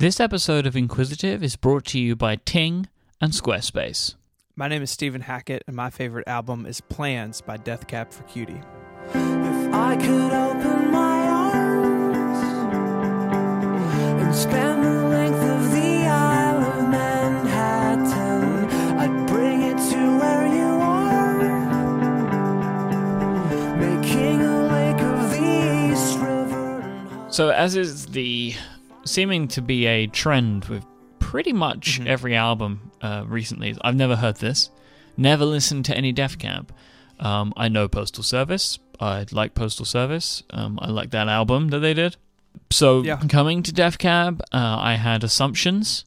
This episode of Inquisitive is brought to you by Ting and Squarespace. My name is Stephen Hackett, and my favorite album is Plans by Death Cab for Cutie. If I could open my arms and spend the length of the Isle of Manhattan, I'd bring it to where you are, making a lake of the East River. So, as is the seeming to be a trend with pretty much Mhm. every album uh, recently, I've never heard this, never listened to any Def Cab. Um, I know Postal Service. I like Postal Service. Um, I like that album that they did. So, Yeah. coming to Def Cab, uh, I had assumptions.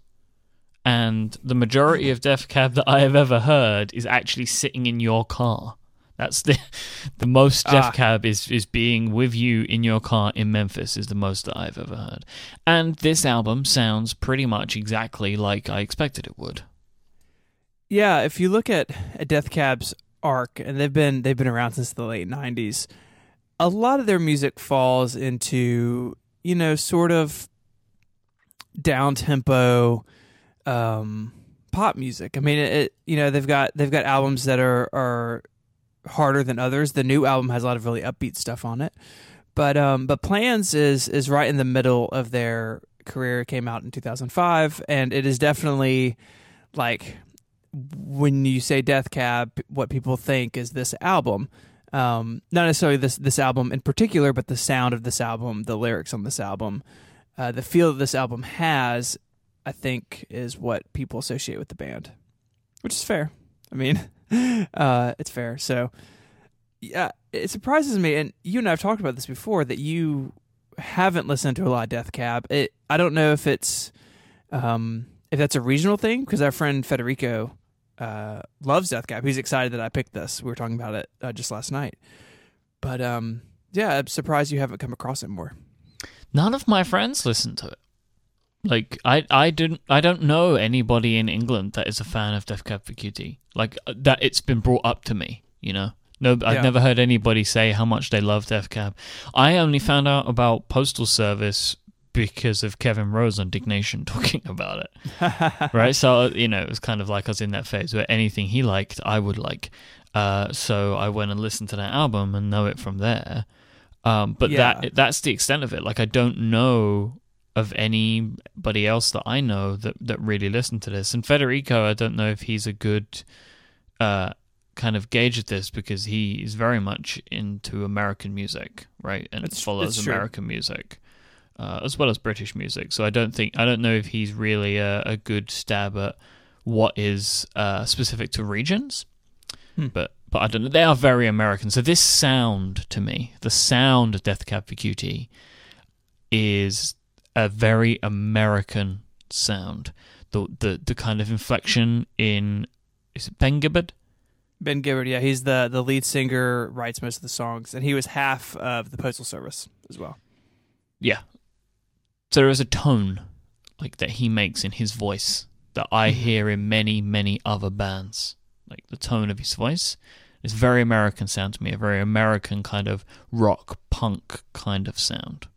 And the majority of Def Cab that I have ever heard is actually sitting in your car. That's the the most Def Ah. Cab is is being with you in your car in Memphis is the most that I've ever heard. And this album sounds pretty much exactly like I expected it would. Yeah, if you look at, at Death Cab's arc, and they've been they've been around since the late '90s, a lot of their music falls into you know sort of down tempo um, pop music. I mean, it, it you know they've got they've got albums that are are harder than others. The new album has a lot of really upbeat stuff on it, but um, but Plans is is right in the middle of their career. It came out in 2005, and it is definitely like when you say Death Cab, what people think is this album. Um, not necessarily this this album in particular, but the sound of this album, the lyrics on this album, uh, the feel that this album has, I think, is what people associate with the band, which is fair. I mean, uh, it's fair. So, yeah, it surprises me, and you and I have talked about this before that you haven't listened to a lot of Death Cab. It, I don't know if it's um, if that's a regional thing because our friend Federico uh, loves Death Cab. He's excited that I picked this. We were talking about it uh, just last night. But um, yeah, I'm surprised you haven't come across it more. None of my friends listen to it. Like I, I didn't, I don't know anybody in England that is a fan of Def Cab for Cutie. Like uh, that, it's been brought up to me. You know, no, I've Yeah. never heard anybody say how much they love Def Cab. I only found out about Postal Service because of Kevin Rose on Diggnation talking about it. right? So uh, you know, it was kind of like I was in that phase where anything he liked, I would like. Uh, so I went and listened to that album and know it from there. Um, but Yeah. that that's the extent of it. Like I don't know of anybody else that I know that that really listened to this. And Federico, I don't know if he's a good uh, kind of gauge of this because he is very much into American music, right? And That's- follows true. American music uh, as well as British music. So I don't think I don't know if he's really a, a good stab at what is uh, specific to regions. Hmm. But but I don't know. They are very American. So this sound to me, the sound of Death Cab for Cutie, is a very American sound. The the the kind of inflection in is it Ben Gibbard? Ben Gibbard, yeah, he's the the lead singer, writes most of the songs, and he was half of the Postal Service as well. Yeah. So there is a tone like that he makes in his voice that I Mhm. hear in many, many other bands. Like the tone of his voice. It's very American sound to me, a very American kind of rock punk kind of sound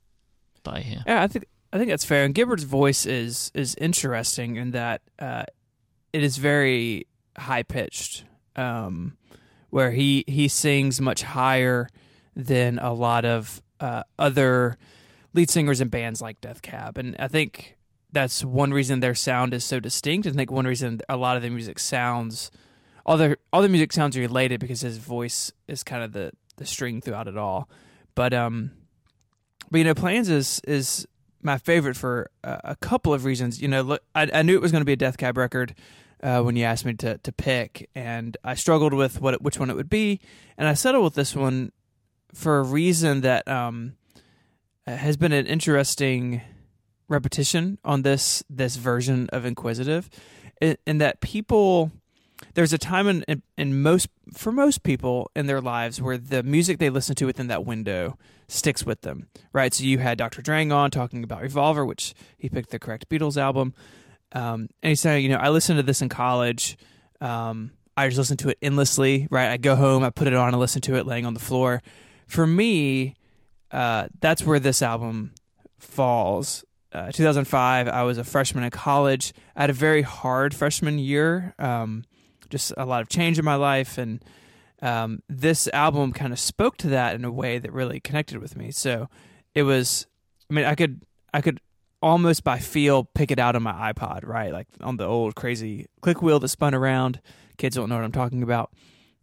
that I hear. Yeah, I think I think that's fair. And Gibbard's voice is is interesting in that uh, it is very high pitched, um, where he he sings much higher than a lot of uh, other lead singers in bands like Death Cab, and I think that's one reason their sound is so distinct. I think one reason a lot of their music sounds all their all their music sounds related because his voice is kind of the the string throughout it all. But um, but you know, Plans is is my favorite for a, a couple of reasons. You know, look, I, I knew it was going to be a Death Cab record uh, when you asked me to to pick, and I struggled with what which one it would be, and I settled with this one for a reason that um has been an interesting repetition on this this version of Inquisitive, in, in that people there's a time in, in in most for most people in their lives where the music they listen to within that window sticks with them, right? So you had Dr. Drang on talking about Revolver, which he picked the correct Beatles album, um, and he's saying, you know, I listened to this in college. Um, I just listen to it endlessly, right? I go home, I put it on, I listen to it laying on the floor. For me, uh, that's where this album falls uh, 2005. I was a freshman in college. I had a very hard freshman year, um, just a lot of change in my life, and um, this album kind of spoke to that in a way that really connected with me. So it was, I mean, I could I could almost by feel pick it out on my iPod, right? Like on the old crazy click wheel that spun around. Kids don't know what I'm talking about.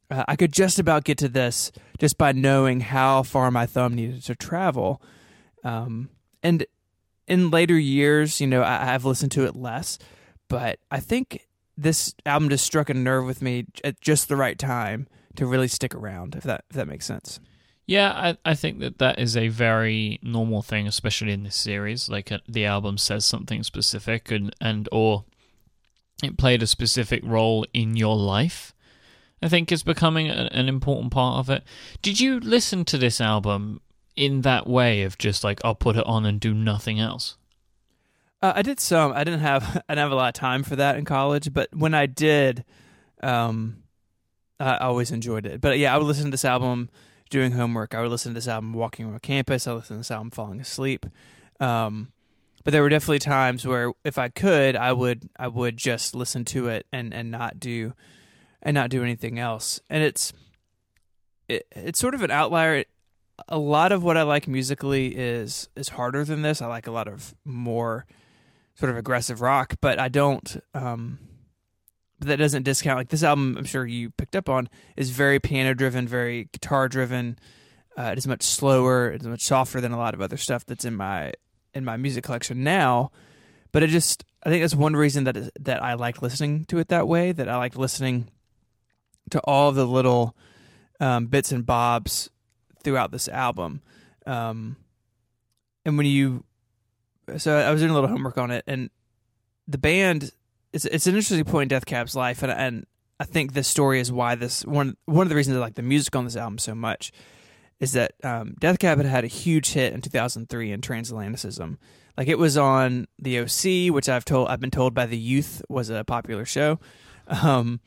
Uh, I could just about get to this just by knowing how far my thumb needed to travel. Um, and in later years, you know, I, I've listened to it less, but I think this album just struck a nerve with me at just the right time to really stick around. If that if that makes sense. Yeah, I, I think that that is a very normal thing, especially in this series. Like uh, the album says something specific, and and or it played a specific role in your life. I think is becoming a, an important part of it. Did you listen to this album in that way of just like I'll put it on and do nothing else? Uh, I did some. I didn't have I didn't have a lot of time for that in college, but when I did, um, I always enjoyed it. But yeah, I would listen to this album doing homework. I would listen to this album walking around campus. I listen to this album falling asleep. Um, but there were definitely times where if I could, I would I would just listen to it and and not do and not do anything else. And it's it, it's sort of an outlier. A lot of what I like musically is is harder than this. I like a lot of more sort of aggressive rock, but I don't. Um, but that doesn't discount like this album. I'm sure you picked up on is very piano driven, very guitar driven. Uh, it is much slower. It's much softer than a lot of other stuff that's in my in my music collection now. But it just I think that's one reason that that I like listening to it that way. That I like listening to all the little um, bits and bobs throughout this album. Um, and when you, so I was doing a little homework on it, and the band, it's it's an interesting point in Death Cab's life, and and I think this story is why this one one of the reasons I like the music on this album so much is that um, Death Cab had had a huge hit in 2003 in Transatlanticism. Like it was on the OC, which I've told I've been told by the youth was a popular show. Um,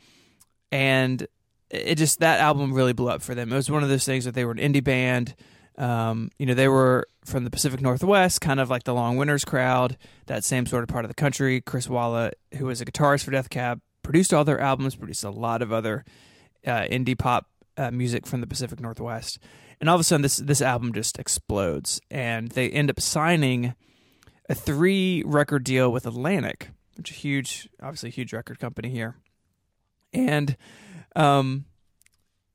and it just that album really blew up for them. It was one of those things that they were an indie band. Um, you know, they were from the Pacific Northwest, kind of like the Long Winters crowd, that same sort of part of the country. Chris Walla, who was a guitarist for Death Cab, produced all their albums, produced a lot of other uh, indie pop uh, music from the Pacific Northwest. And all of a sudden, this this album just explodes, and they end up signing a three record deal with Atlantic, which is a huge, obviously, huge record company here and um,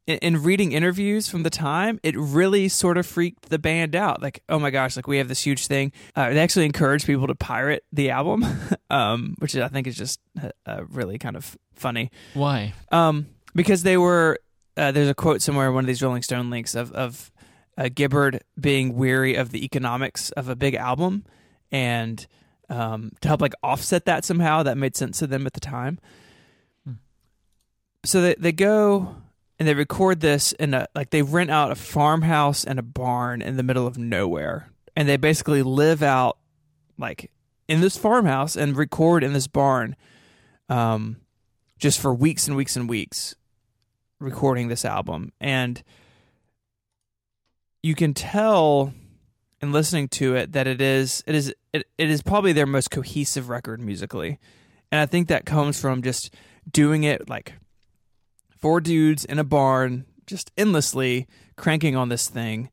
in, in, reading interviews from the time, it really sort of freaked the band out. Like, oh my gosh, like we have this huge thing. Uh, they actually encouraged people to pirate the album, um, which I think is just uh, really kind of funny. Why? Um, because they were. Uh, there's a quote somewhere, in one of these Rolling Stone links of of uh, Gibbard being weary of the economics of a big album, and um, to help like offset that somehow, that made sense to them at the time so they they go and they record this in a like they rent out a farmhouse and a barn in the middle of nowhere. And they basically live out like in this farmhouse and record in this barn um just for weeks and weeks and weeks recording this album. And you can tell in listening to it that it is it is it, it is probably their most cohesive record musically. And i think that comes from just doing it like four dudes in a barn just endlessly cranking on this thing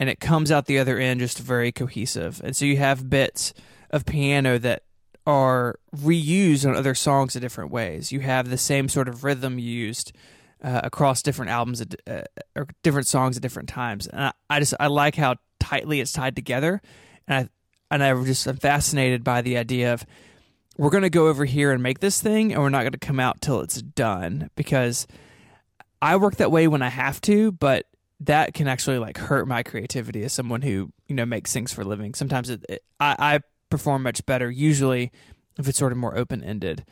and it comes out the other end just very cohesive. And so you have bits of piano that are reused on other songs in different ways. You have the same sort of rhythm used uh, across different albums at, uh, or different songs at different times. And I, I, just i like how tightly it's tied together. And i and i just am fascinated by the idea of we're going to go over here and make this thing and we're not going to come out till it's done. Because I work that way when I have to, but that can actually like hurt my creativity as someone who you know makes things for a living. Sometimes it, it, I, I perform much better usually if it's sort of more open ended.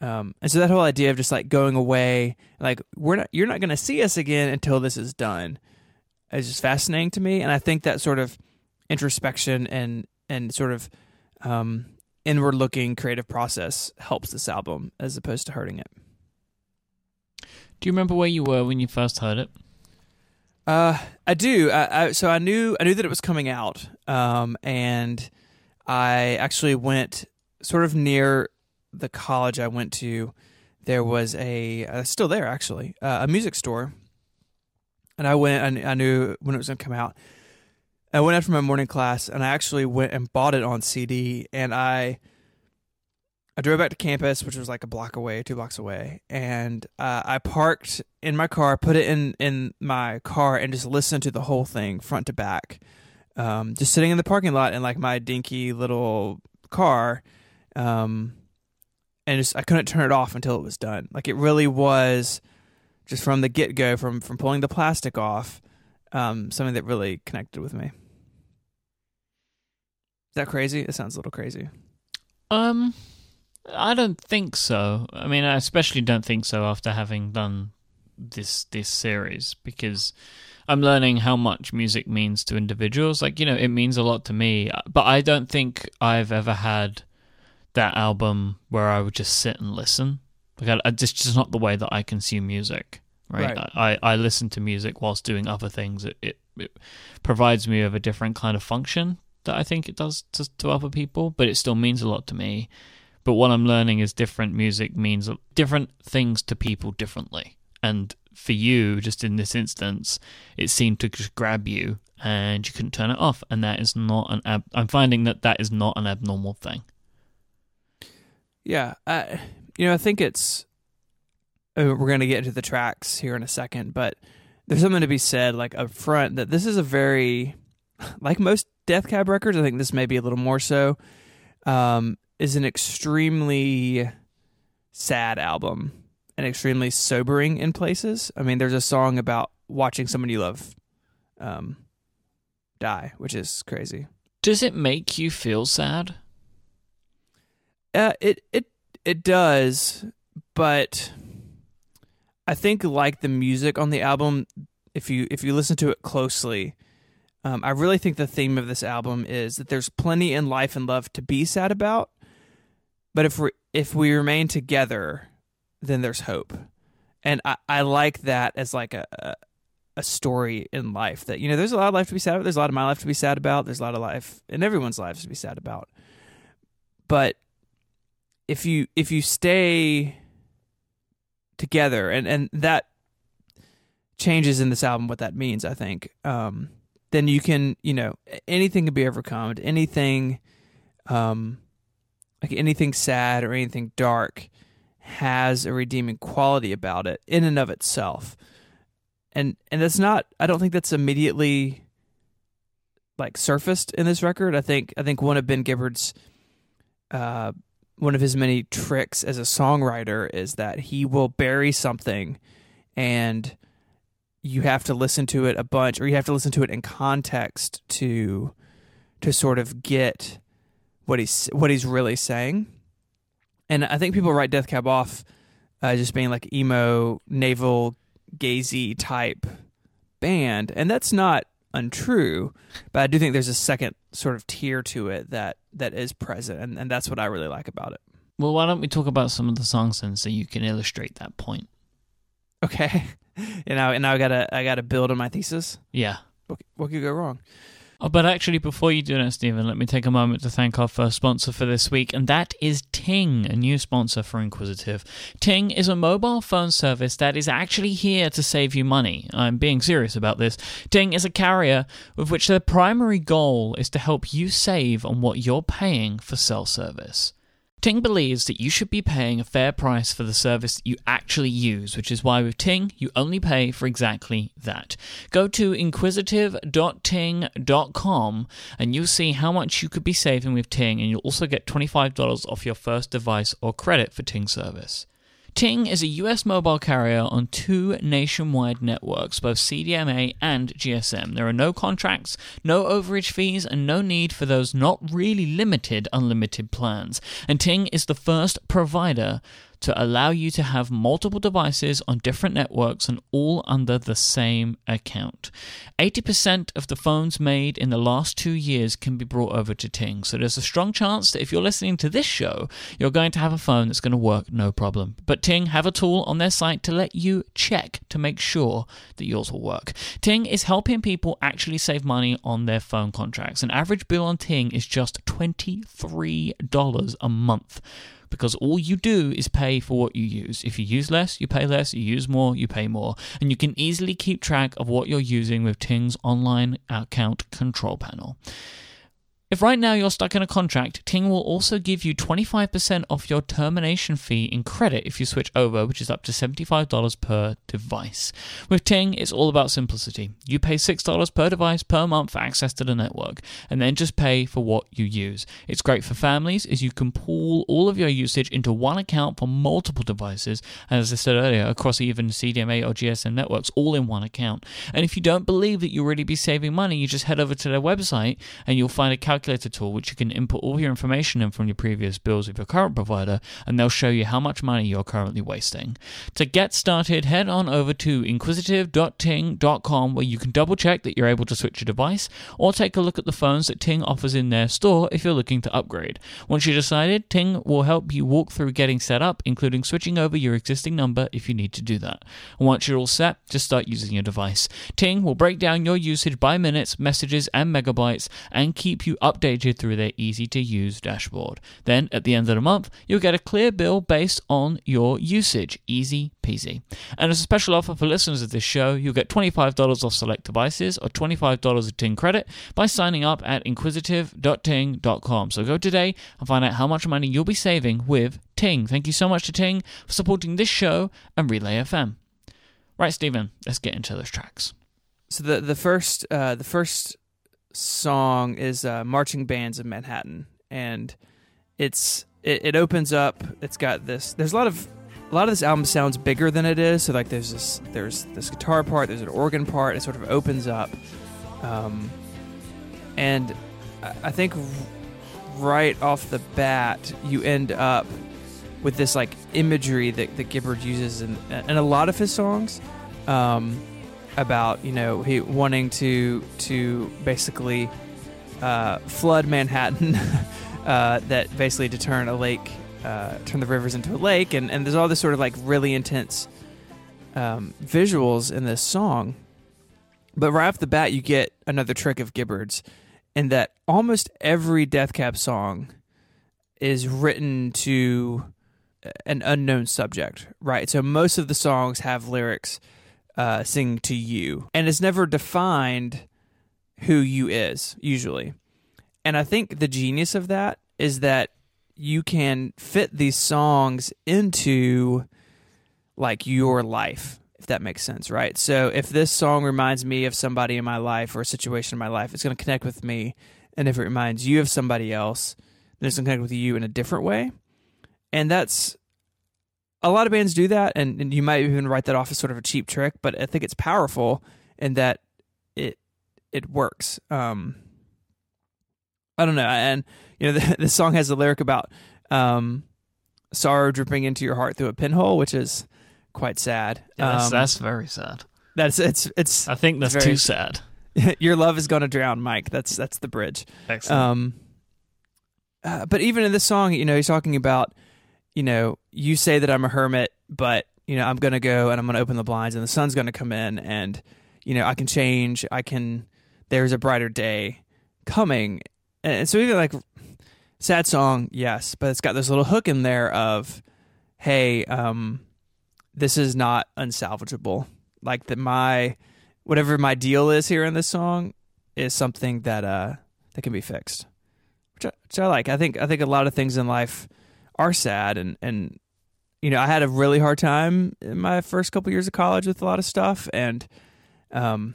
Um, and so that whole idea of just like going away, like we're not, you're not going to see us again until this is done, is just fascinating to me. And I think that sort of introspection and and sort of um, inward looking creative process helps this album as opposed to hurting it. Do you remember where you were when you first heard it? Uh, I do. I, I, so I knew I knew that it was coming out, um, and I actually went sort of near the college I went to. There was a uh, still there actually uh, a music store, and I went. I, I knew when it was going to come out. I went after my morning class, and I actually went and bought it on CD. And I, I drove back to campus, which was like a block away, two blocks away, and uh, I parked in my car, put it in in my car, and just listened to the whole thing front to back. Um, just sitting in the parking lot in like my dinky little car, um, and just I couldn't turn it off until it was done. Like it really was, just from the get go, from from pulling the plastic off, um, something that really connected with me. Is that crazy? It sounds a little crazy. Um, I don't think so. I mean, I especially don't think so after having done this this series because I'm learning how much music means to individuals. Like, you know, it means a lot to me, but I don't think I've ever had that album where I would just sit and listen. Like, I, I just just not the way that I consume music. Right. Right. I, I listen to music whilst doing other things. It, it it provides me with a different kind of function that I think it does to, to other people, but it still means a lot to me. But what I'm learning is different music means different things to people differently. And for you, just in this instance, it seemed to just grab you and you couldn't turn it off. And that is not an ab- I'm finding that that is not an abnormal thing. Yeah, I, you know, I think it's. uh, We're going to get into the tracks here in a second, but there's something to be said, like up front, that this is a very, like most Death Cab records. I think this may be a little more so. Um, is an extremely sad album and extremely sobering in places. I mean, there's a song about watching someone you love um, die, which is crazy. Does it make you feel sad? Uh, it it it does, but I think like the music on the album, if you if you listen to it closely, um, I really think the theme of this album is that there's plenty in life and love to be sad about, but if we if we remain together, then there's hope, and I, I like that as like a, a a story in life that you know there's a lot of life to be sad about. There's a lot of my life to be sad about. There's a lot of life in everyone's lives to be sad about, but if you if you stay together and and that changes in this album what that means i think um then you can you know anything can be overcome anything um like anything sad or anything dark has a redeeming quality about it in and of itself. And and that's not i don't think that's immediately like surfaced in this record. I think i think one of ben gibbard's uh one of his many tricks as a songwriter is that he will bury something and you have to listen to it a bunch or you have to listen to it in context to to sort of get what he's what he's really saying. And i think people write death cab off uh, just being like emo navel gazy type band. And that's not untrue but i do think there's a second sort of tier to it that that is present and, and that's what i really like about it. Well, why don't we talk about some of the songs then so you can illustrate that point? okay. You know and now i gotta i gotta build on my thesis. Yeah. what, what could go wrong Oh, but actually, before you do that, Stephen, let me take a moment to thank our first sponsor for this week, and that is Ting, a new sponsor for Inquisitive. Ting is a mobile phone service that is actually here to save you money. I'm being serious about this. Ting is a carrier with which their primary goal is to help you save on what you're paying for cell service. Ting believes that you should be paying a fair price for the service that you actually use, which is why with Ting, you only pay for exactly that. Go to inquisitive.ting.com and you'll see how much you could be saving with Ting, and you'll also get $25 off your first device or credit for Ting service. Ting is a US mobile carrier on two nationwide networks, both CDMA and GSM. There are no contracts, no overage fees, and no need for those not really limited unlimited plans. And Ting is the first provider to allow you to have multiple devices on different networks and all under the same account. 80% of the phones made in the last two years can be brought over to Ting, so there's a strong chance that if you're listening to this show, you're going to have a phone that's going to work no problem. But Ting have a tool on their site to let you check to make sure that yours will work. Ting is helping people actually save money on their phone contracts. An average bill on Ting is just $23 a month because all you do is pay for what you use. If you use less, you pay less. You use more, you pay more. And you can easily keep track of what you're using with Ting's online account control panel. If right now you're stuck in a contract, Ting will also give you 25% off your termination fee in credit if you switch over, which is up to $75 per device. With Ting, it's all about simplicity. You pay $6 per device per month for access to the network, and then just pay for what you use. It's great for families as you can pool all of your usage into one account for multiple devices, and as I said earlier, across even CDMA or GSM networks, all in one account. And if you don't believe that you'll really be saving money, you just head over to their website and you'll find a calculator calculator tool which you can input all your information in from your previous bills with your current provider and they'll show you how much money you're currently wasting. To get started, head on over to inquisitive.ting.com where you can double check that you're able to switch your device or take a look at the phones that Ting offers in their store if you're looking to upgrade. Once you've decided, Ting will help you walk through getting set up, including switching over your existing number if you need to do that. Once you're all set, just start using your device. Ting will break down your usage by minutes, messages, and megabytes and keep you updated through their easy to use dashboard. Then, at the end of the month, you'll get a clear bill based on your usage. Easy peasy. And as a special offer for listeners of this show, you'll get $25 off select devices or $25 of Ting credit by signing up at inquisitive.ting.com. So go today and find out how much money you'll be saving with Ting. Thank you so much to Ting for supporting this show and Relay FM. Right, Stephen, let's get into those tracks. So the the first uh, the first song is uh, "Marching Bands of Manhattan," and it's it, it opens up. It's got this. There's a lot of a lot of this album sounds bigger than it is. So like there's this there's this guitar part, there's an organ part. It sort of opens up, um, and I think right off the bat you end up with this like imagery that, that Gibbard uses in, in a lot of his songs. Um, about you know he wanting to to basically uh, flood Manhattan, uh, that basically to turn a lake, uh, turn the rivers into a lake, and and there's all this sort of like really intense um, visuals in this song. But right off the bat, you get another trick of Gibbard's, in that almost every Death Cab song is written to an unknown subject, right? So most of the songs have lyrics uh, sing to you, and it's never defined who you is usually. And I think the genius of that is that you can fit these songs into like your life, if that makes sense, right? So if this song reminds me of somebody in my life or a situation in my life, it's going to connect with me. And if it reminds you of somebody else, then it's going to connect with you in a different way. And that's a lot of bands do that, and, and you might even write that off as sort of a cheap trick, but I think it's powerful in that it it works. Um, I don't know, and you know, the, the song has a lyric about um, sorrow dripping into your heart through a pinhole, which is quite sad. Yeah, that's, Um, that's very sad. that's it's it's I think that's very- too sad. your love is gonna drown, Myke. That's that's the bridge. Excellent. Um, uh, but even in this song, you know, he's talking about, you know, you say that I'm a hermit, but you know, I'm gonna go and I'm gonna open the blinds, and the sun's gonna come in, and you know, I can change. I can. There's a brighter day coming, and so even like sad song, yes, but it's got this little hook in there of, hey, um, this is not unsalvageable. Like that, my whatever my deal is here in this song is something that uh that can be fixed which I, which I like. I think I think a lot of things in life are sad, and and you know I had a really hard time in my first couple years of college with a lot of stuff, and um,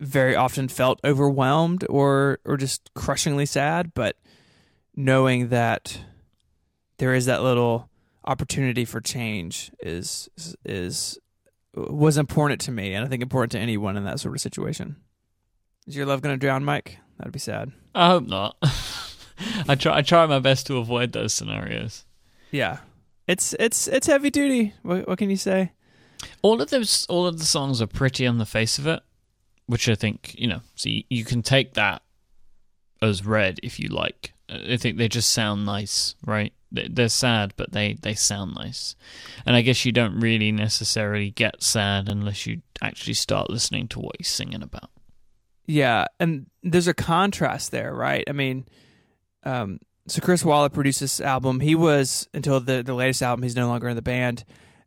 very often felt overwhelmed or or just crushingly sad. But knowing that there is that little opportunity for change is is was important to me, and I think important to anyone in that sort of situation. Is your love going to drown, Myke? That'd be sad. I hope not. I try. I try my best to avoid those scenarios. Yeah. it's it's it's heavy duty. What, what can you say? All of those, all of the songs are pretty on the face of it, which I think you know. So you, you can take that as read if you like. I think they just sound nice, right? They- They're sad, but they they sound nice. And I guess you don't really necessarily get sad unless you actually start listening to what he's singing about. Yeah, and there's a contrast there, right? I mean, um, so Chris Walla produced this album. He was until the the latest album. He's no longer in the band.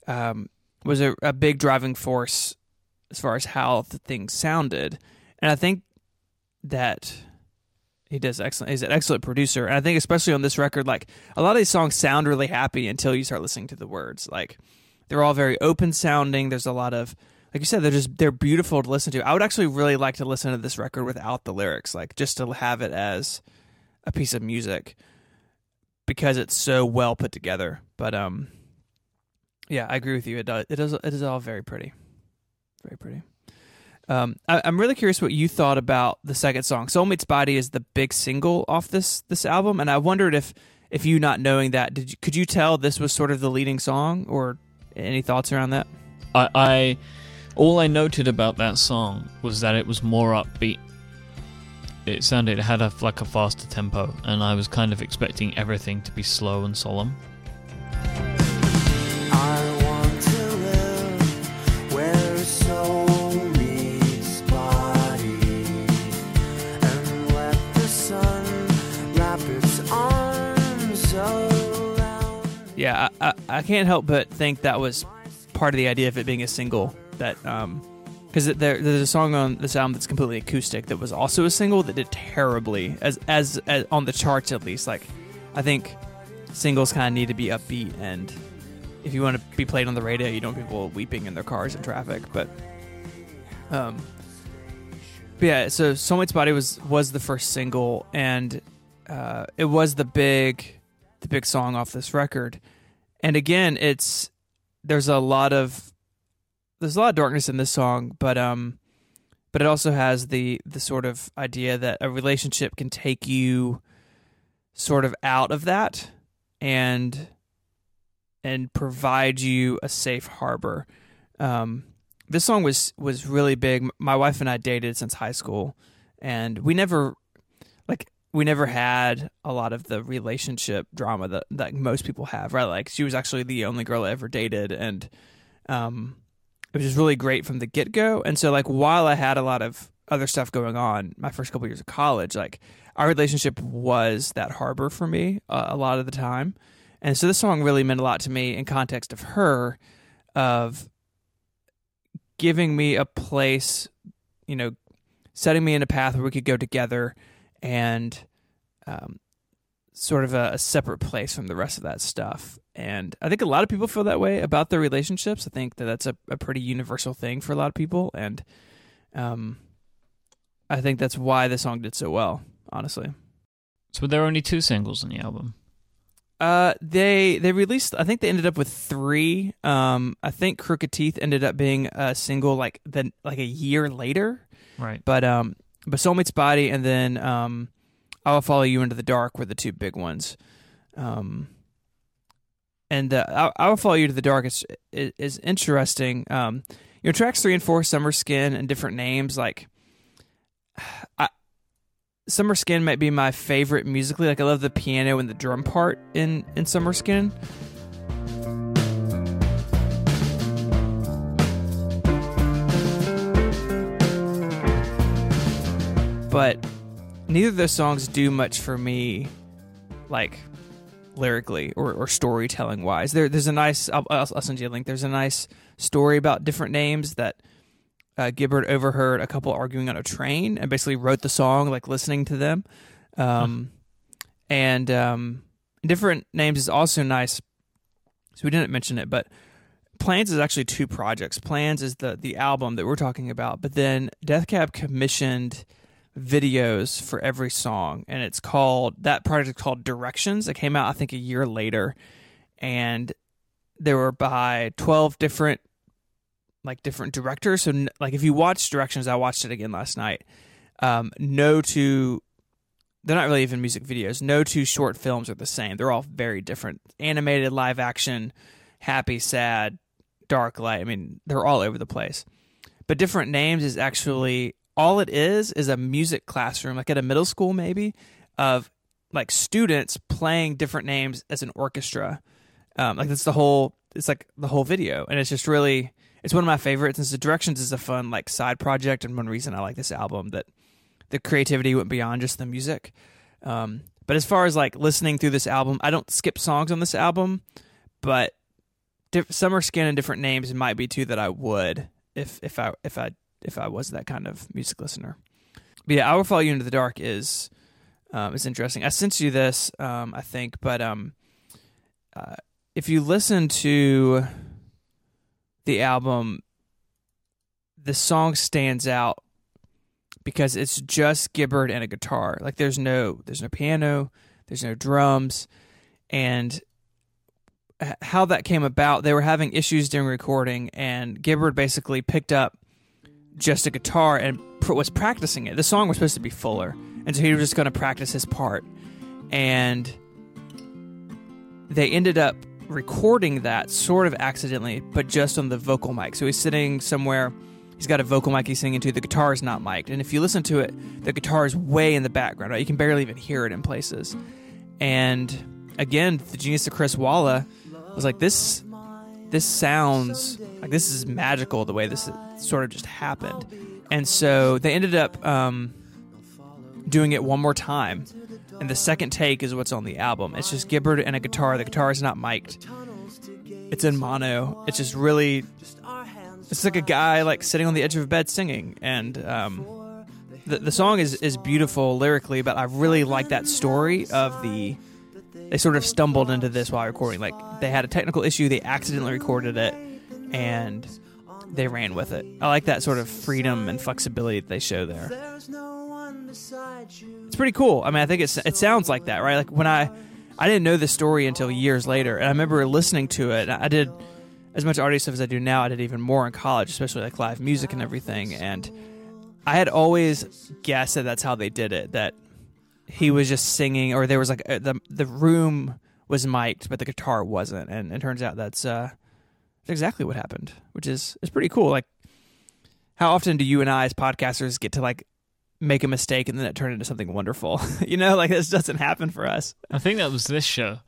Um, was a, a big driving force as far as how the thing sounded, and I think that he does excellent. He's an excellent producer, and I think especially on this record, like a lot of these songs sound really happy until you start listening to the words. Like they're all very open sounding. There's a lot of like you said, they're just they're beautiful to listen to. I would actually really like to listen to this record without the lyrics, like just to have it as a piece of music because it's so well put together. But um, yeah, I agree with you. It does. It is. It is all very pretty, very pretty. Um, I, I'm really curious what you thought about the second song. Soul Meets Body is the big single off this this album, and I wondered if if you not knowing that, did you, could you tell this was sort of the leading song, or any thoughts around that? I, I all I noted about that song was that it was more upbeat. It sounded it had a like a faster tempo, and I was kind of expecting everything to be slow and solemn. I want to live where soul meets body and let the sun wrap its arms around. Yeah, I, I, I can't help but think that was part of the idea of it being a single. That um, because there, there's a song on this album that's completely acoustic that was also a single that did terribly as as, as on the charts at least. Like, I think singles kind of need to be upbeat and if you want to be played on the radio, you don't want people weeping in their cars in traffic. But um, but yeah. So Soul Meets Body was was the first single, and uh, it was the big the big song off this record. And again, it's there's a lot of there's a lot of darkness in this song, but um, but it also has the the sort of idea that a relationship can take you sort of out of that and and provide you a safe harbor. Um, this song was was really big. My wife and I dated since high school, and we never like we never had a lot of the relationship drama that that most people have. Right, like she was actually the only girl I ever dated, and um, it was just really great from the get go. And so, like while I had a lot of other stuff going on, my first couple years of college, like our relationship was that harbor for me uh, a lot of the time. And so this song really meant a lot to me in context of her, of giving me a place, you know, setting me in a path where we could go together and um, sort of a, a separate place from the rest of that stuff. And I think a lot of people feel that way about their relationships. I think that that's a, a pretty universal thing for a lot of people. And um, I think that's why the song did so well, honestly. So there are only two singles on the album. Uh, they they released. I think they ended up with three. Um, I think Crooked Teeth ended up being a single like then like a year later. Right. But um, but Soul Meets Body and then um, I'll Follow You into the Dark were the two big ones. Um, and uh, I'll, Follow You to the Dark is, is interesting. Um, you know, tracks three and four, Summer Skin, and different names like. I, Summer Skin might be my favorite musically. Like I love the piano and the drum part in in Summer Skin. But neither of those songs do much for me, like lyrically or, or storytelling wise. There, there's a nice. I'll, I'll send you a link. There's a nice story about different names that uh, Gibbard overheard a couple arguing on a train and basically wrote the song like listening to them. Um, And um, different names is also nice. So we didn't mention it, but Plans is actually two projects. Plans is the the album that we're talking about, but then Death Cab commissioned videos for every song, and it's called that project is called Directions. It came out I think a year later, and they were by twelve different like different directors. So like if you watch Directions, I watched it again last night. Um, no two they're not really even music videos. No two short films are the same. They're all very different. Animated, live action, happy, sad, dark, light. I mean, they're all over the place. But different names is actually all it is is a music classroom, like at a middle school maybe, of like students playing different names as an orchestra. Um, like that's the whole. It's like the whole video, and it's just really. It's one of my favorites. And the directions is a fun like side project, and one reason I like this album that the creativity went beyond just the music. Um, but as far as like listening through this album, I don't skip songs on this album, but Summer Skin and different names might be two that I would if if I if I if I was that kind of music listener. But yeah, I will follow you into the dark is um, is interesting. I sent you this, um, I think, but um, uh, if you listen to the album, the song stands out because it's just Gibbard and a guitar. Like there's no there's no piano, there's no drums, and how that came about, they were having issues during recording, and Gibbard basically picked up just a guitar and pr- was practicing it. The song was supposed to be fuller, and so he was just going to practice his part, and they ended up recording that sort of accidentally, but just on the vocal mic. So he's sitting somewhere. He's got a vocal mic he's singing to. The guitar is not mic'd, and if you listen to it, the guitar is way in the background. Right, you can barely even hear it in places. And again, the genius of Chris Walla was like this. This sounds like this is magical the way this sort of just happened, and so they ended up um, doing it one more time. And the second take is what's on the album. It's just Gibbard and a guitar. The guitar is not mic'd. It's in mono. It's just really it's like a guy like sitting on the edge of a bed singing and um, the, the song is, is beautiful lyrically but i really like that story of the they sort of stumbled into this while recording like they had a technical issue they accidentally recorded it and they ran with it i like that sort of freedom and flexibility that they show there it's pretty cool i mean i think it's, it sounds like that right like when i i didn't know this story until years later and i remember listening to it i did as much audio stuff as I do now, I did even more in college, especially like live music and everything. And I had always guessed that that's how they did it. That he was just singing, or there was like a, the the room was mic'd, but the guitar wasn't. And it turns out that's uh, exactly what happened, which is is pretty cool. Like, how often do you and I as podcasters get to like make a mistake and then it turned into something wonderful? you know, like this doesn't happen for us. I think that was this show.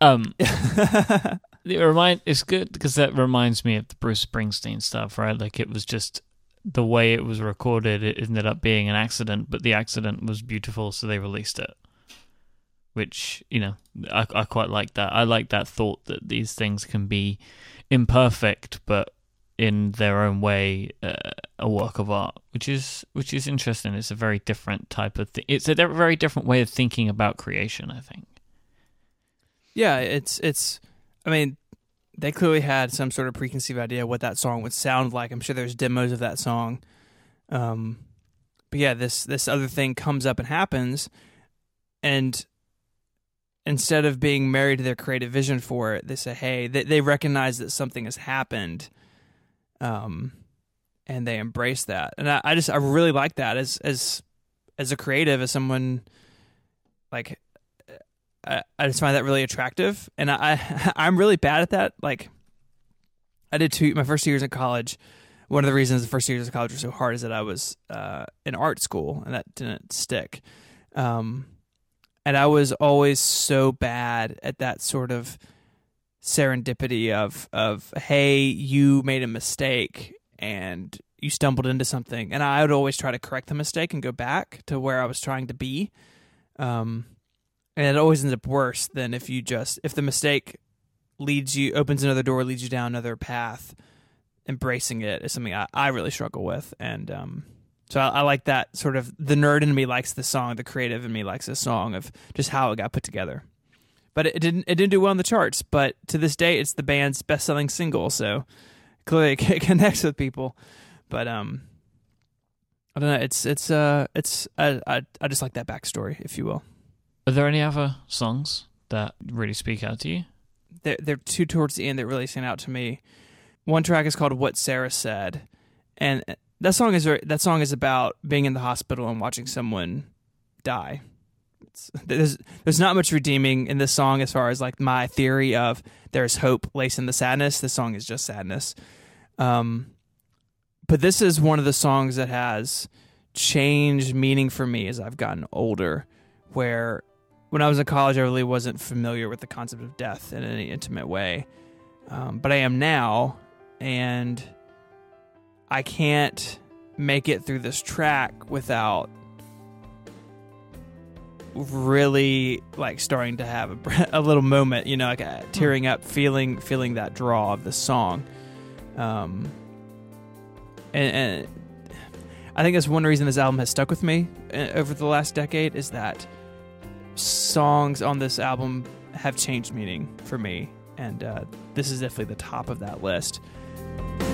Um, it remind it's good because that reminds me of the Bruce Springsteen stuff, right? Like it was just the way it was recorded. It ended up being an accident, but the accident was beautiful, so they released it. Which you know, I I quite like that. I like that thought that these things can be imperfect, but in their own way, uh, a work of art, which is which is interesting. It's a very different type of thing. It's a very different way of thinking about creation. I think. Yeah, it's it's. I mean, they clearly had some sort of preconceived idea what that song would sound like. I'm sure there's demos of that song. Um, but yeah, this this other thing comes up and happens, and instead of being married to their creative vision for it, they say, "Hey," they they recognize that something has happened, um, and they embrace that. And I, I just I really like that as as as a creative, as someone like I, I just find that really attractive, and I, I I'm really bad at that. Like, I did two my first two years in college. One of the reasons the first two years of college were so hard is that I was uh, in art school, and that didn't stick. Um, and I was always so bad at that sort of serendipity of of hey, you made a mistake and you stumbled into something, and I would always try to correct the mistake and go back to where I was trying to be. Um, and it always ends up worse than if you just if the mistake leads you opens another door leads you down another path embracing it is something i, I really struggle with and um so I, I like that sort of the nerd in me likes the song the creative in me likes the song of just how it got put together but it, didn't it didn't do well in the charts but to this day it's the band's best selling single so clearly it connects with people but um I don't know. It's it's uh it's I I, I just like that backstory, if you will. Are there any other songs that really speak out to you? They're, they're two towards the end that really stand out to me. One track is called "What Sarah Said," and that song is that song is about being in the hospital and watching someone die, it's, there's there's not much redeeming in this song as far as like my theory of there's hope laced in the sadness. This song is just sadness. Um, but this is one of the songs that has changed meaning for me as I've gotten older. Where when I was in college, I really wasn't familiar with the concept of death in any intimate way, um, but I am now, and I can't make it through this track without really like starting to have a, a little moment, you know, like uh, tearing up, feeling feeling that draw of the song. Um, and, and I think that's one reason this album has stuck with me uh, over the last decade is that songs on this album have changed meaning for me, and uh, this is definitely the top of that list.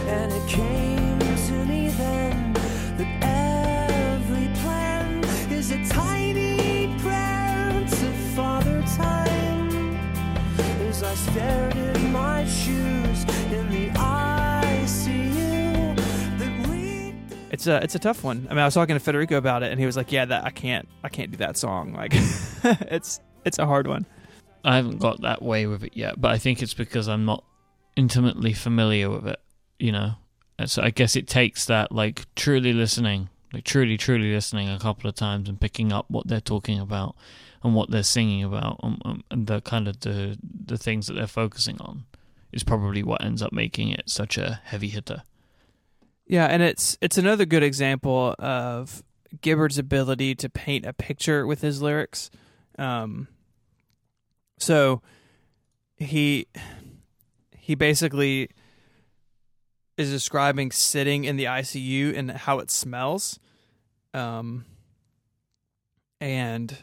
And it came to me then that every plan is a tiny prayer to Father Time. As I stared in my shoes It's a it's a tough one. I mean, I was talking to Federico about it, and he was like, "Yeah, that I can't I can't do that song. Like, it's it's a hard one." I haven't got that way with it yet, but I think it's because I'm not intimately familiar with it, you know. So I guess it takes that like truly listening, like truly, truly listening a couple of times and picking up what they're talking about and what they're singing about and, um, and the kind of the the things that they're focusing on is probably what ends up making it such a heavy hitter. Yeah, and it's it's another good example of Gibbard's ability to paint a picture with his lyrics. Um, so he he basically is describing sitting in the ICU and how it smells, um, and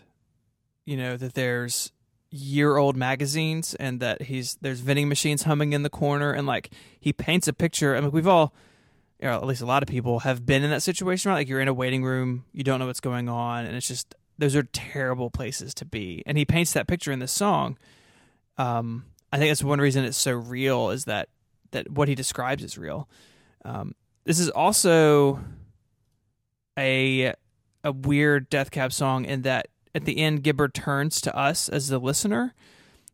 you know that there's year old magazines and that he's there's vending machines humming in the corner and like he paints a picture. I mean, we've all you know, at least a lot of people have been in that situation, right? Like you're in a waiting room, you don't know what's going on, and it's just those are terrible places to be. And he paints that picture in this song. Um, I think that's one reason it's so real is that that what he describes is real. Um, this is also a a weird Death Cab song in that at the end Gibbard turns to us as the listener.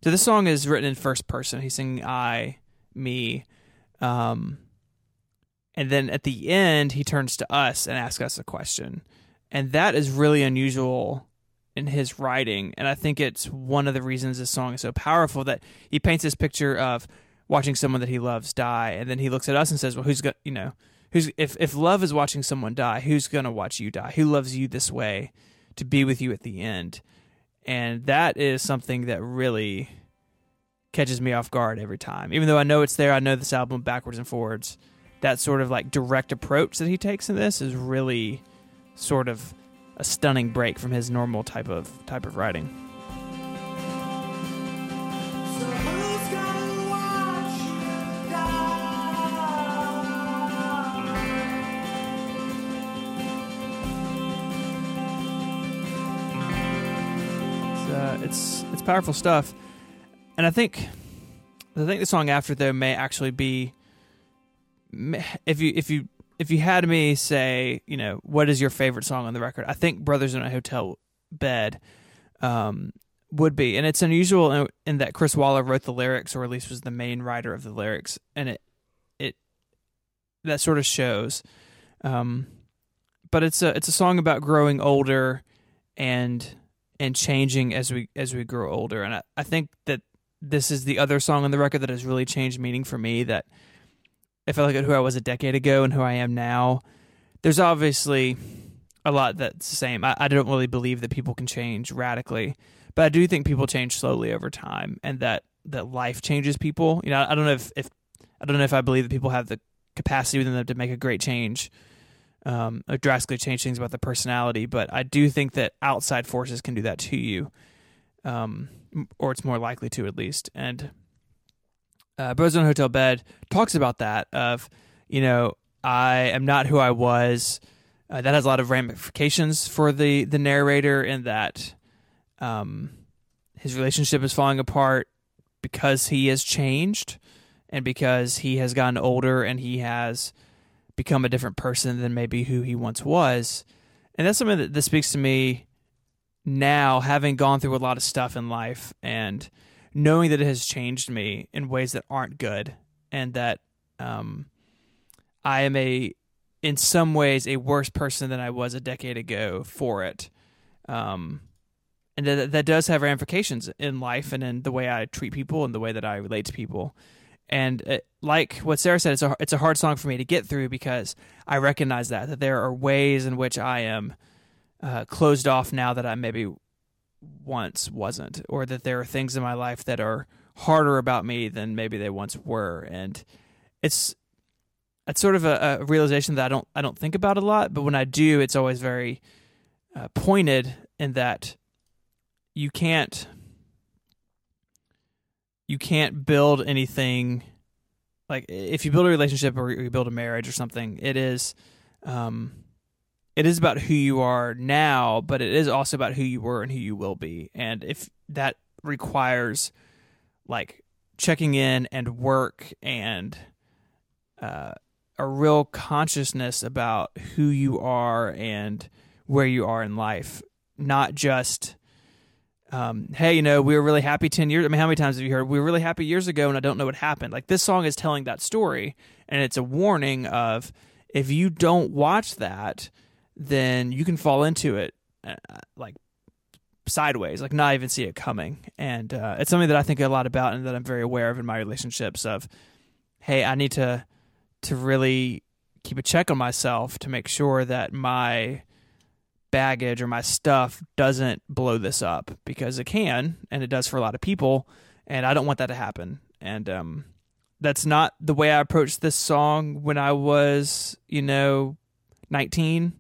So this song is written in first person. He's singing I, me. Um, and then at the end he turns to us and asks us a question. And that is really unusual in his writing. And i think it's one of the reasons this song is so powerful that he paints this picture of watching someone that he loves die. And then he looks at us and says well who's going you know who's if if love is watching someone die who's going to watch you die? Who loves you this way to be with you at the end? And that is something that really catches me off guard every time. Even though i know it's there i know this album backwards and forwards that sort of like direct approach that he takes in this is really sort of a stunning break from his normal type of type of writing. So who's gonna watch you die? It's, uh, it's it's powerful stuff, and I think I think the song after though may actually be if you if you if you had me say you know what is your favorite song on the record, I think Brothers in a Hotel Bed um, would be, and it's unusual in, in that Chris Walla wrote the lyrics, or at least was the main writer of the lyrics, and it it that sort of shows. Um, but it's a it's a song about growing older and and changing as we as we grow older, and I, I think that this is the other song on the record that has really changed meaning for me. That if I look at who I was a decade ago and who I am now, there's obviously a lot that's the same. I, I don't really believe that people can change radically, but I do think people change slowly over time, and that that life changes people. You know, I don't know if, if I don't know if I believe that people have the capacity within them to make a great change, um, or drastically change things about the personality. But I do think that outside forces can do that to you, um, or it's more likely to at least. And uh, on Hotel Bed talks about that of, you know, I am not who I was. Uh, that has a lot of ramifications for the the narrator in that um, his relationship is falling apart because he has changed and because he has gotten older and he has become a different person than maybe who he once was. And that's something that, that speaks to me now having gone through a lot of stuff in life and knowing that it has changed me in ways that aren't good and that um, I am a in some ways a worse person than I was a decade ago for it. Um, and that that does have ramifications in life and in the way I treat people and the way that I relate to people. And it, like what Sarah said, it's a it's a hard song for me to get through because I recognize that that there are ways in which I am uh, closed off now that I maybe once wasn't, or that there are things in my life that are harder about me than maybe they once were, and it's it's sort of a, a realization that I don't I don't think about a lot, but when I do, it's always very uh, pointed in that you can't you can't build anything like if you build a relationship or you build a marriage or something it is um it is about who you are now but it is also about who you were and who you will be and if that requires like checking in and work and uh a real consciousness about who you are and where you are in life not just um, hey, you know, we were really happy 10 years. I mean, how many times have you heard we were really happy years ago and I don't know what happened? Like, this song is telling that story, and it's a warning of if you don't watch that, then you can fall into it uh, like sideways, like not even see it coming. And uh, it's something that I think a lot about and that I'm very aware of in my relationships of, hey, I need to to really keep a check on myself to make sure that my baggage or my stuff doesn't blow this up because it can and it does for a lot of people and I don't want that to happen. And um that's not the way I approached this song when I was, you know, 19.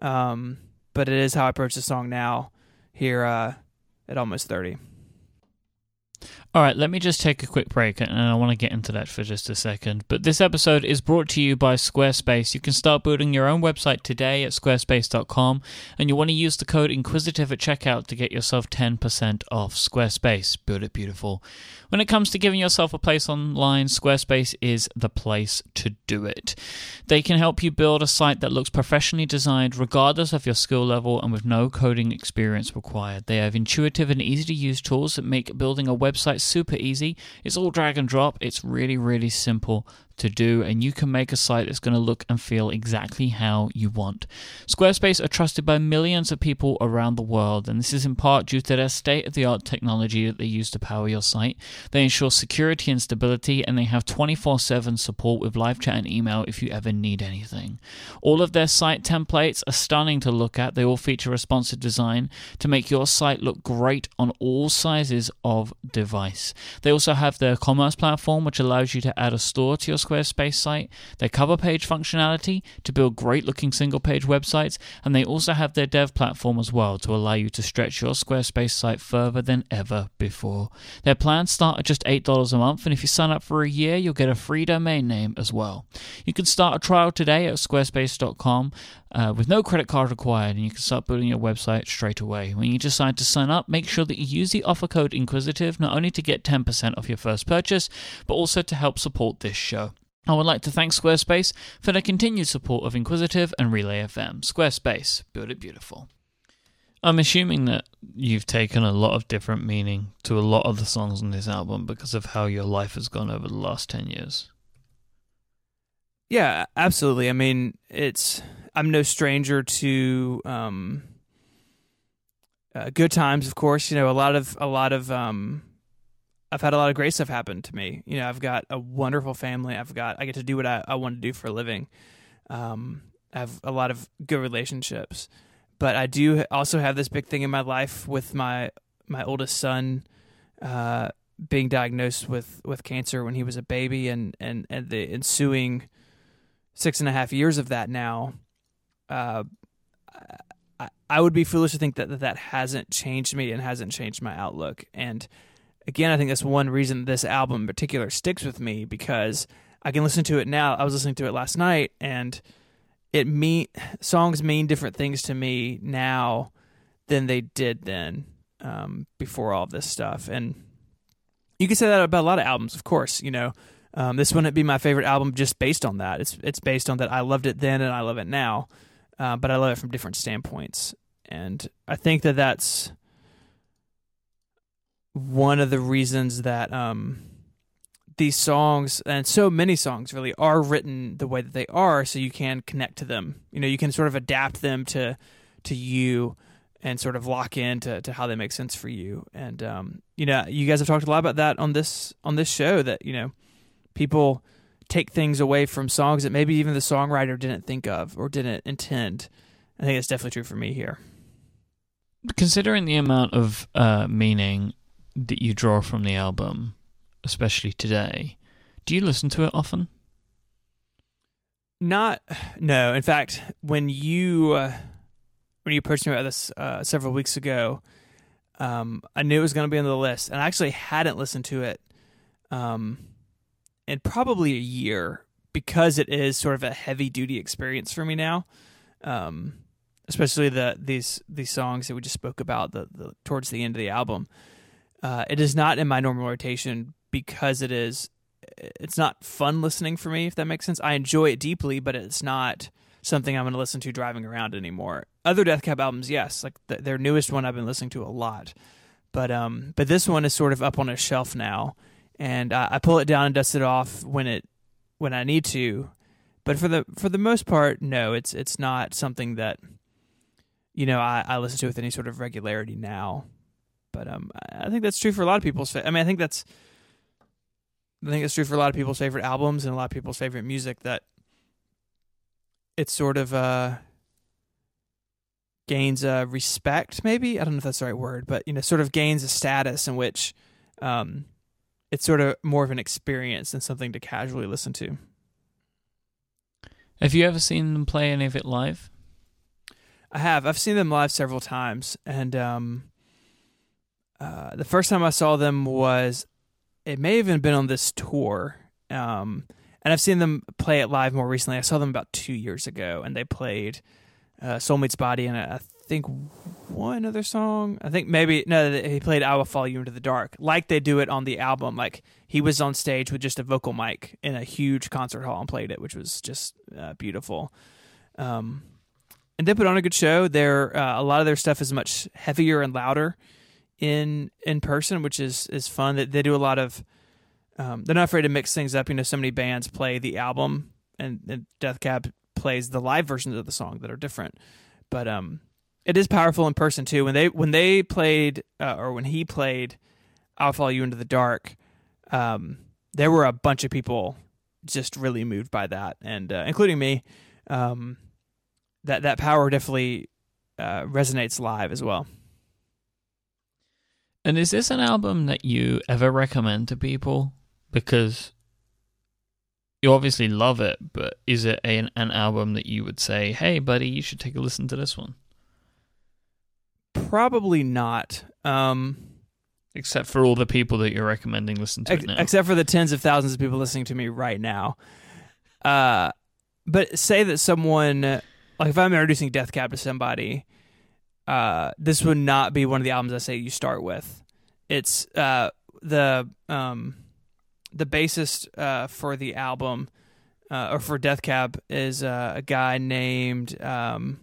Um but it is how I approach the song now here uh at almost 30. All right, let me just take a quick break and I want to get into that for just a second. But this episode is brought to you by Squarespace. You can start building your own website today at squarespace.com and you want to use the code Inquisitive at checkout to get yourself 10% off Squarespace. Build it beautiful. When it comes to giving yourself a place online, Squarespace is the place to do it. They can help you build a site that looks professionally designed regardless of your skill level and with no coding experience required. They have intuitive and easy to use tools that make building a website super easy. It's all drag and drop. It's really, really simple to do, and you can make a site that's going to look and feel exactly how you want. Squarespace are trusted by millions of people around the world, and this is in part due to their state of the art technology that they use to power your site. They ensure security and stability, and they have 24 7 support with live chat and email if you ever need anything. All of their site templates are stunning to look at. They all feature responsive design to make your site look great on all sizes of device. They also have their commerce platform, which allows you to add a store to your Squarespace site, their cover page functionality to build great looking single page websites, and they also have their dev platform as well to allow you to stretch your Squarespace site further than ever before. Their plans start at just $8 a month, and if you sign up for a year, you'll get a free domain name as well. You can start a trial today at squarespace.com uh, with no credit card required, and you can start building your website straight away. When you decide to sign up, make sure that you use the offer code Inquisitive not only to get 10% off your first purchase, but also to help support this show. I would like to thank Squarespace for their continued support of Inquisitive and Relay FM. Squarespace, build it beautiful. I'm assuming that you've taken a lot of different meaning to a lot of the songs on this album because of how your life has gone over the last 10 years. Yeah, absolutely. I mean, it's I'm no stranger to um, uh, good times, of course. You know, a lot of a lot of um, I've had a lot of great stuff happen to me. You know, I've got a wonderful family. I've got I get to do what I, I want to do for a living. Um, I have a lot of good relationships, but I do also have this big thing in my life with my my oldest son uh, being diagnosed with, with cancer when he was a baby, and and and the ensuing six and a half years of that now. Uh, I, I would be foolish to think that, that that hasn't changed me and hasn't changed my outlook. And again, I think that's one reason this album in particular sticks with me because I can listen to it now. I was listening to it last night, and it mean songs mean different things to me now than they did then um, before all this stuff. And you can say that about a lot of albums, of course. You know, um, this wouldn't be my favorite album just based on that. It's it's based on that I loved it then and I love it now, uh, but I love it from different standpoints. and I think that that's one of the reasons that um, these songs and so many songs really are written the way that they are, so you can connect to them. You know, you can sort of adapt them to to you and sort of lock in to, to how they make sense for you. And um, you know, you guys have talked a lot about that on this on this show that you know people take things away from songs that maybe even the songwriter didn't think of or didn't intend. I think it's definitely true for me here. Considering the amount of uh, meaning that you draw from the album, especially today, do you listen to it often? Not no. In fact, when you uh, when you approached me about this uh, several weeks ago, um, I knew it was going to be on the list, and I actually hadn't listened to it um, in probably a year because it is sort of a heavy duty experience for me now. Um, especially the these these songs that we just spoke about the, the towards the end of the album. Uh, it is not in my normal rotation because it is it's not fun listening for me if that makes sense. I enjoy it deeply, but it's not something I'm going to listen to driving around anymore. Other Death Cab albums, yes, like the, their newest one I've been listening to a lot. But um but this one is sort of up on a shelf now and I, I pull it down and dust it off when it when I need to. But for the for the most part, no, it's it's not something that you know I, I listen to with any sort of regularity now. But um, I think that's true for a lot of people's. Fa- I mean, I think that's I think it's true for a lot of people's favorite albums and a lot of people's favorite music that it sort of uh gains uh respect maybe i don't know if that's the right word but you know sort of gains a status in which um it's sort of more of an experience than something to casually listen to Have you ever seen them play any of it live? I have. I've seen them live several times, and um, uh, the first time I saw them was it may have even been on this tour. Um, and I've seen them play it live more recently. I saw them about two years ago, and they played uh, "Soul Meets Body" and I think one other song. I think maybe no, he played "I Will Follow You Into the Dark," like they do it on the album. Like he was on stage with just a vocal mic in a huge concert hall and played it, which was just uh, beautiful. Um, and they put on a good show. Their uh, a lot of their stuff is much heavier and louder in in person, which is is fun. That they, do a lot of. Um, they're not afraid to mix things up. You know, so many bands play the album, and, and Death Cab plays the live versions of the song that are different. But um, it is powerful in person too. When they when they played uh, or when he played, "I'll Follow You Into the Dark," um, there were a bunch of people just really moved by that, and uh, including me. Um, that that power definitely uh, resonates live as well. And is this an album that you ever recommend to people? Because you obviously love it, but is it an, an album that you would say, "Hey, buddy, you should take a listen to this one"? Probably not. Um, Except for all the people that you're recommending listen to ex- it now. except for the tens of thousands of people listening to me right now. Uh, but say that someone, like if I'm introducing Death Cab to somebody, uh, this would not be one of the albums I say you start with. It's uh, the um, the bassist uh, for the album uh, or for Death Cab is uh, a guy named um,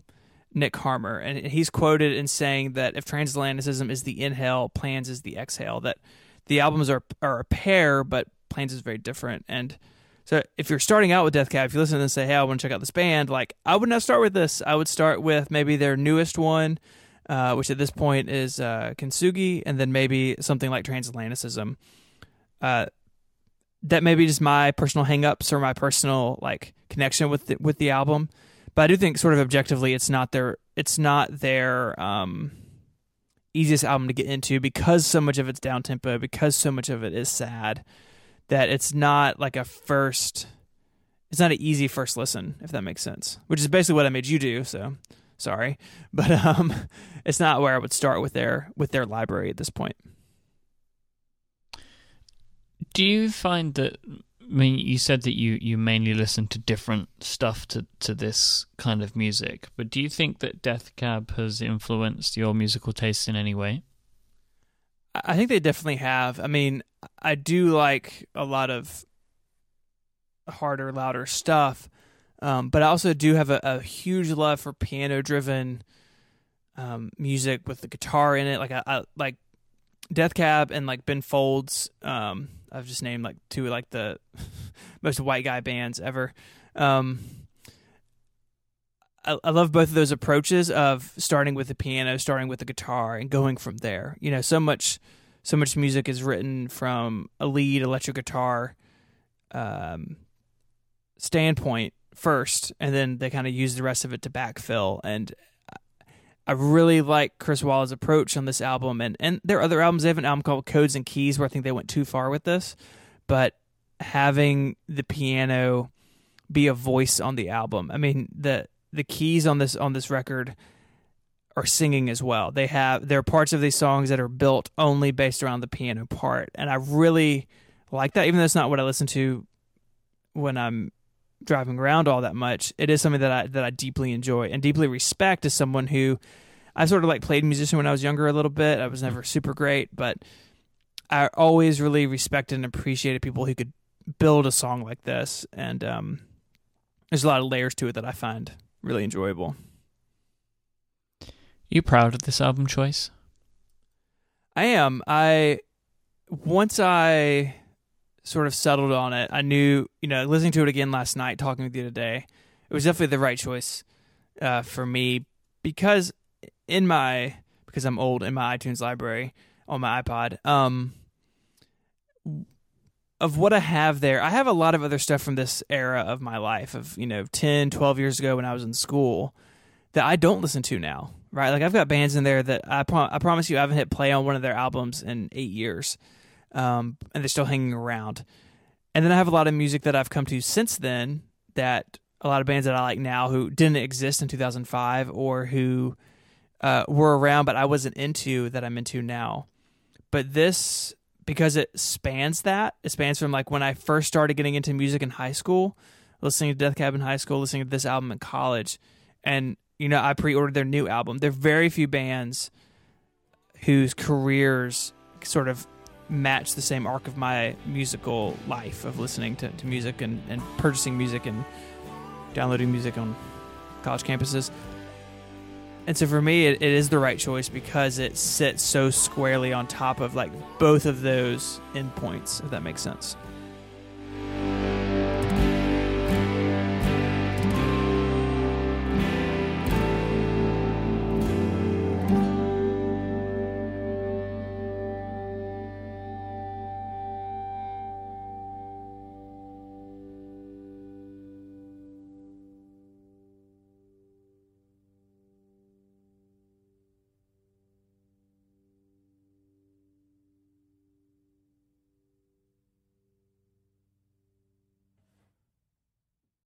Nick Harmer, and he's quoted in saying that if transatlanticism is the inhale, plans is the exhale. That the albums are are a pair, but plans is very different. And so, if you're starting out with Death Cab, if you listen and say, "Hey, I want to check out this band," like I would not start with this. I would start with maybe their newest one, uh, which at this point is uh, Kintsugi, and then maybe something like Transatlanticism. Uh, that may be just my personal hangups or my personal like connection with the, with the album but I do think sort of objectively it's not their it's not their um, easiest album to get into because so much of it's down tempo because so much of it is sad that it's not like a first it's not an easy first listen if that makes sense which is basically what I made you do so sorry but um it's not where I would start with their with their library at this point Do you find that? I mean, you said that you, you mainly listen to different stuff to, to this kind of music, but do you think that Death Cab has influenced your musical taste in any way? I think they definitely have. I mean, I do like a lot of harder, louder stuff, um, but I also do have a, a huge love for piano-driven um, music with the guitar in it. Like I, I like Death Cab and like Ben Folds. Um, I've just named like two of like the most white guy bands ever. Um, I, love both of those approaches of starting with the piano, starting with the guitar, and going from there. You know, so much, so much music is written from a lead electric guitar um, standpoint first, and then they kind of use the rest of it to backfill. And I really like Chris Walla's approach on this album, and and there are other albums. They have an album called Codes and Keys where I think they went too far with this, but having the piano be a voice on the album. I mean the the keys on this on this record are singing as well. They have there are parts of these songs that are built only based around the piano part, and I really like that. Even though it's not what I listen to when I'm driving around all that much, it is something that I that I deeply enjoy and deeply respect as someone who I sort of like played musician when I was younger a little bit. I was never super great, but I always really respected and appreciated people who could build a song like this. And um, there's a lot of layers to it that I find really enjoyable. You proud of this album choice? I am. I once I sort of settled on it, I knew, you know, listening to it again last night, talking with you today, it was definitely the right choice uh, for me because in my because I'm old in my iTunes library on my iPod, um, of what I have there, I have a lot of other stuff from this era of my life of, you know, 10, 12 years ago when I was in school that I don't listen to now, right? Like I've got bands in there that I, pro- I promise you I haven't hit play on one of their albums in eight years. Um, and they're still hanging around. And then I have a lot of music that I've come to since then that a lot of bands that I like now who didn't exist in 2005 or who uh, were around but I wasn't into that I'm into now. But this because it spans that. It spans from like when I first started getting into music in high school, listening to Death Cab in high school, listening to this album in college, and you know I pre-ordered their new album. There are very few bands whose careers sort of match the same arc of my musical life of listening to, to music and, and purchasing music and downloading music on college campuses. And so for me, it, it is the right choice because it sits so squarely on top of like both of those endpoints, if that makes sense.